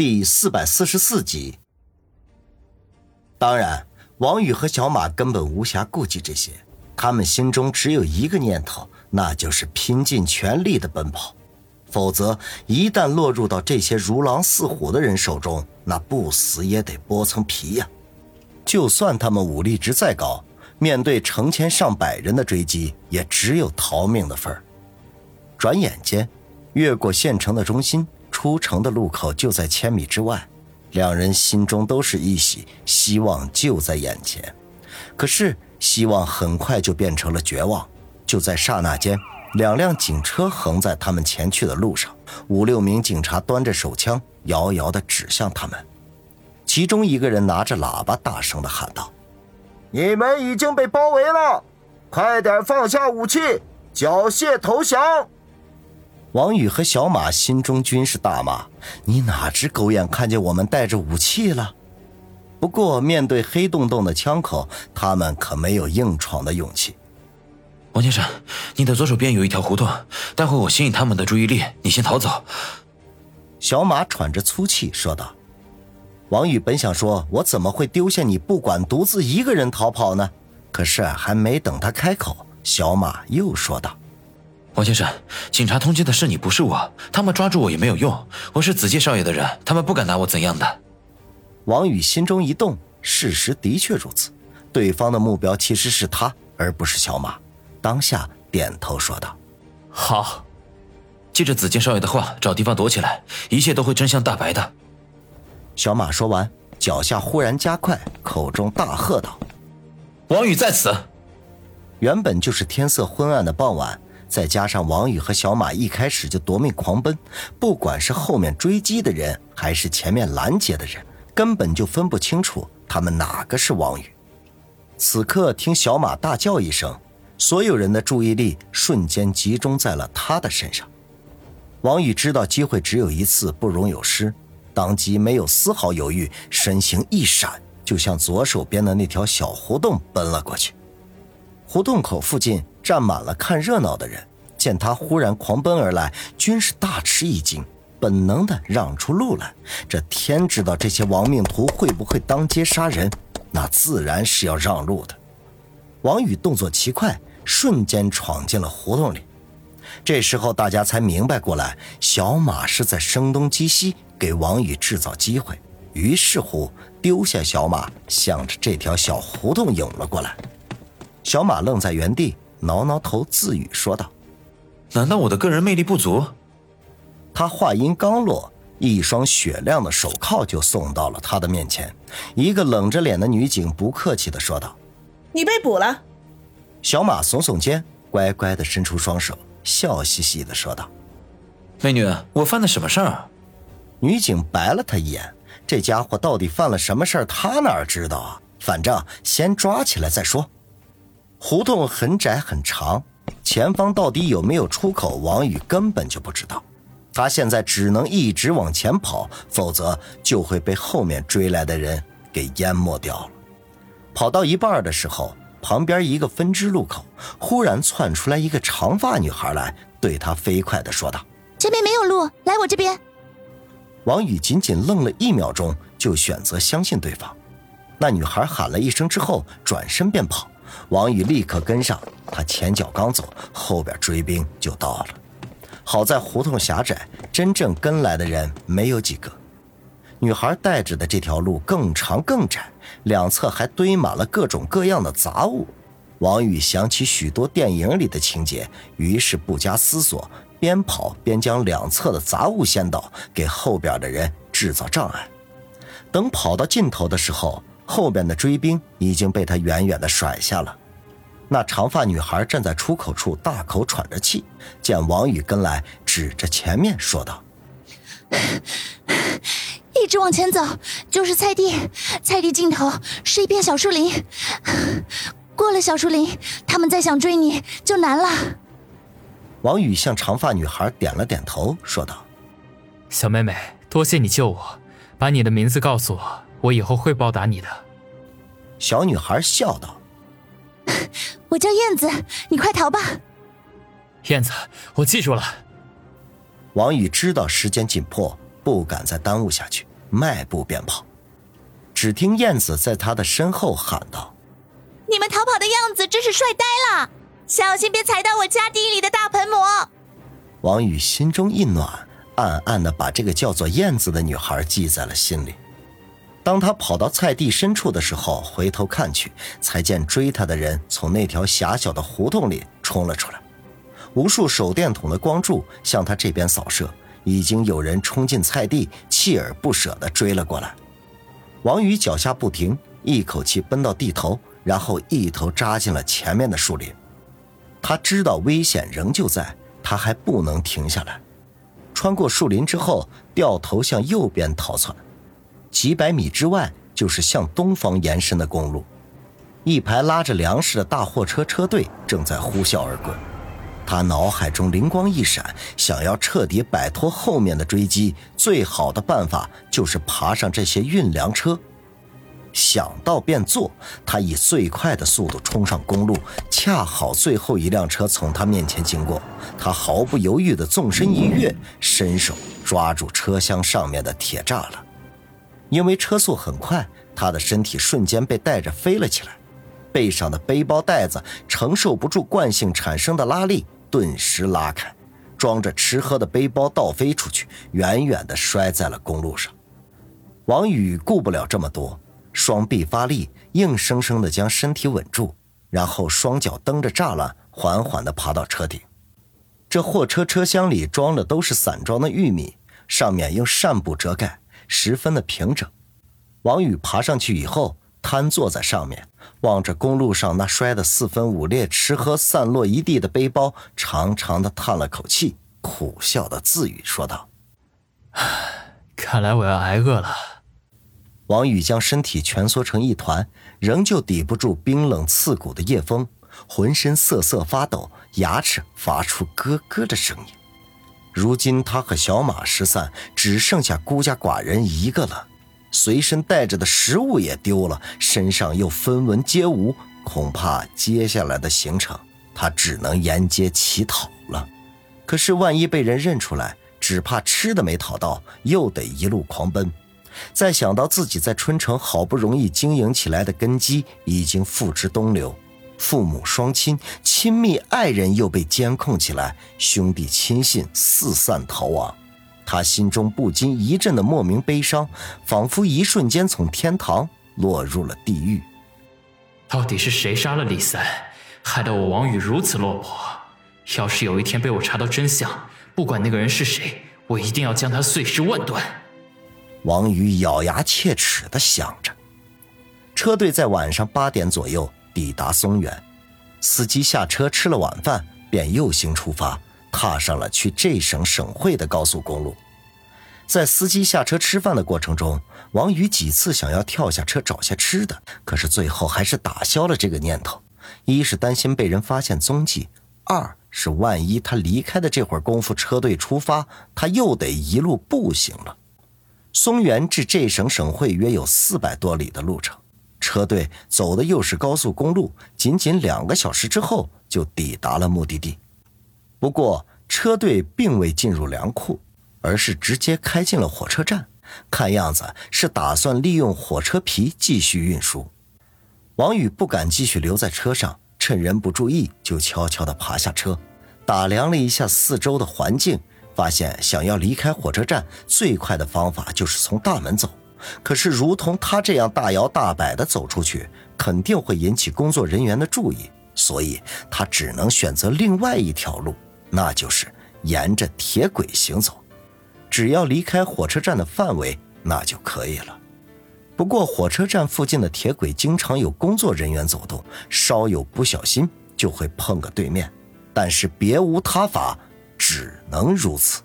第四百四十四集。当然，王宇和小马根本无暇顾及这些，他们心中只有一个念头，那就是拼尽全力的奔跑。否则，一旦落入到这些如狼似虎的人手中，那不死也得剥层皮呀！就算他们武力值再高，面对成千上百人的追击，也只有逃命的份儿。转眼间，越过县城的中心，出城的路口就在千米之外。两人心中都是一喜，希望就在眼前。可是，希望很快就变成了绝望。就在刹那间，两辆警车横在他们前去的路上，五六名警察端着手枪，遥遥地指向他们。其中一个人拿着喇叭，大声地喊道：“你们已经被包围了，快点放下武器，缴械投降！”王宇和小马心中均是大骂：“你哪只狗眼看见我们带着武器了？”不过，面对黑洞洞的枪口，他们可没有硬闯的勇气。王先生，你的左手边有一条胡同，待会我吸引他们的注意力，你先逃走。”小马喘着粗气说道。王宇本想说：“我怎么会丢下你不管，独自一个人逃跑呢？”可是还没等他开口，小马又说道：“王先生，警察通缉的是你，不是我。他们抓住我也没有用，我是子介少爷的人，他们不敢拿我怎样的。”王宇心中一动，事实的确如此，对方的目标其实是他，而不是小马。当下点头说道：“好，记着子健少爷的话，找地方躲起来，一切都会真相大白的。”小马说完，脚下忽然加快，口中大喝道：“王宇在此！”原本就是天色昏暗的傍晚，再加上王宇和小马一开始就夺命狂奔，不管是后面追击的人，还是前面拦截的人，根本就分不清楚他们哪个是王宇。此刻听小马大叫一声。所有人的注意力瞬间集中在了他的身上。王宇知道机会只有一次，不容有失，当即没有丝毫犹豫，身形一闪，就向左手边的那条小胡同奔了过去。胡同口附近站满了看热闹的人，见他忽然狂奔而来，均是大吃一惊，本能的让出路来。这天知道这些亡命徒会不会当街杀人，那自然是要让路的。王宇动作奇快。瞬间闯进了胡同里，这时候大家才明白过来，小马是在声东击西，给王宇制造机会。于是乎，丢下小马，向着这条小胡同涌了过来。小马愣在原地，挠挠头，自语说道：“难道我的个人魅力不足？”他话音刚落，一双雪亮的手铐就送到了他的面前。一个冷着脸的女警不客气地说道：“你被捕了。”小马耸耸肩，乖乖的伸出双手，笑嘻嘻的说道：“美女，我犯了什么事儿？”女警白了他一眼，这家伙到底犯了什么事儿？他哪知道啊？反正先抓起来再说。胡同很窄很长，前方到底有没有出口？王宇根本就不知道。他现在只能一直往前跑，否则就会被后面追来的人给淹没掉了。跑到一半的时候。旁边一个分支路口，忽然窜出来一个长发女孩来，对他飞快地说道：“这边没有路，来我这边。”王宇仅仅愣了一秒钟，就选择相信对方。那女孩喊了一声之后，转身便跑。王宇立刻跟上，他前脚刚走，后边追兵就到了。好在胡同狭窄，真正跟来的人没有几个。女孩带着的这条路更长更窄，两侧还堆满了各种各样的杂物。王宇想起许多电影里的情节，于是不加思索，边跑边将两侧的杂物掀倒，给后边的人制造障碍。等跑到尽头的时候，后边的追兵已经被他远远的甩下了。那长发女孩站在出口处，大口喘着气，见王宇跟来，指着前面说道。一直往前走，就是菜地，菜地尽头是一片小树林。过了小树林，他们再想追你就难了。王宇向长发女孩点了点头，说道：“小妹妹，多谢你救我，把你的名字告诉我，我以后会报答你的。”小女孩笑道：“ 我叫燕子，你快逃吧。”燕子，我记住了。王宇知道时间紧迫。不敢再耽误下去，迈步便跑。只听燕子在他的身后喊道：“你们逃跑的样子真是帅呆了，小心别踩到我家地里的大盆馍。”王宇心中一暖，暗暗的把这个叫做燕子的女孩记在了心里。当他跑到菜地深处的时候，回头看去，才见追他的人从那条狭小的胡同里冲了出来，无数手电筒的光柱向他这边扫射，已经有人冲进菜地，锲而不舍地追了过来。王宇脚下不停，一口气奔到地头，然后一头扎进了前面的树林。他知道危险仍旧在，他还不能停下来。穿过树林之后，掉头向右边逃窜。几百米之外就是向东方延伸的公路，一排拉着粮食的大货车车队正在呼啸而过。他脑海中灵光一闪，想要彻底摆脱后面的追击，最好的办法就是爬上这些运粮车。想到便做，他以最快的速度冲上公路，恰好最后一辆车从他面前经过，他毫不犹豫地纵身一跃，伸手抓住车厢上面的铁栅栏。因为车速很快，他的身体瞬间被带着飞了起来，背上的背包带子承受不住惯性产生的拉力，顿时拉开，装着吃喝的背包倒飞出去，远远地摔在了公路上。王宇顾不了这么多，双臂发力，硬生生地将身体稳住，然后双脚蹬着栅栏，缓缓地爬到车顶。这货车车厢里装的都是散装的玉米，上面用扇布遮盖。十分的平整，王宇爬上去以后，瘫坐在上面，望着公路上那摔得四分五裂、吃喝散落一地的背包，长长的叹了口气，苦笑的自语说道：“看来我要挨饿了。”王宇将身体蜷缩成一团，仍旧抵不住冰冷刺骨的夜风，浑身瑟瑟发抖，牙齿发出咯咯的声音。如今他和小马失散，只剩下孤家寡人一个了，随身带着的食物也丢了，身上又分文皆无，恐怕接下来的行程他只能沿街乞讨了。可是万一被人认出来，只怕吃的没讨到，又得一路狂奔。再想到自己在春城好不容易经营起来的根基已经付之东流。父母双亲、亲密爱人又被监控起来，兄弟亲信四散逃亡，他心中不禁一阵的莫名悲伤，仿佛一瞬间从天堂落入了地狱。到底是谁杀了李三，害得我王宇如此落魄？要是有一天被我查到真相，不管那个人是谁，我一定要将他碎尸万段。王宇咬牙切齿地想着。车队在晚上八点左右。抵达松原，司机下车吃了晚饭，便右行出发，踏上了去这省省会的高速公路。在司机下车吃饭的过程中，王宇几次想要跳下车找些吃的，可是最后还是打消了这个念头。一是担心被人发现踪迹，二是万一他离开的这会儿功夫车队出发，他又得一路步行了。松原至这省省会约有四百多里的路程。车队走的又是高速公路，仅仅两个小时之后就抵达了目的地。不过，车队并未进入粮库，而是直接开进了火车站。看样子是打算利用火车皮继续运输。王宇不敢继续留在车上，趁人不注意就悄悄地爬下车，打量了一下四周的环境，发现想要离开火车站最快的方法就是从大门走。可是，如同他这样大摇大摆地走出去，肯定会引起工作人员的注意，所以他只能选择另外一条路，那就是沿着铁轨行走。只要离开火车站的范围，那就可以了。不过，火车站附近的铁轨经常有工作人员走动，稍有不小心就会碰个对面。但是别无他法，只能如此。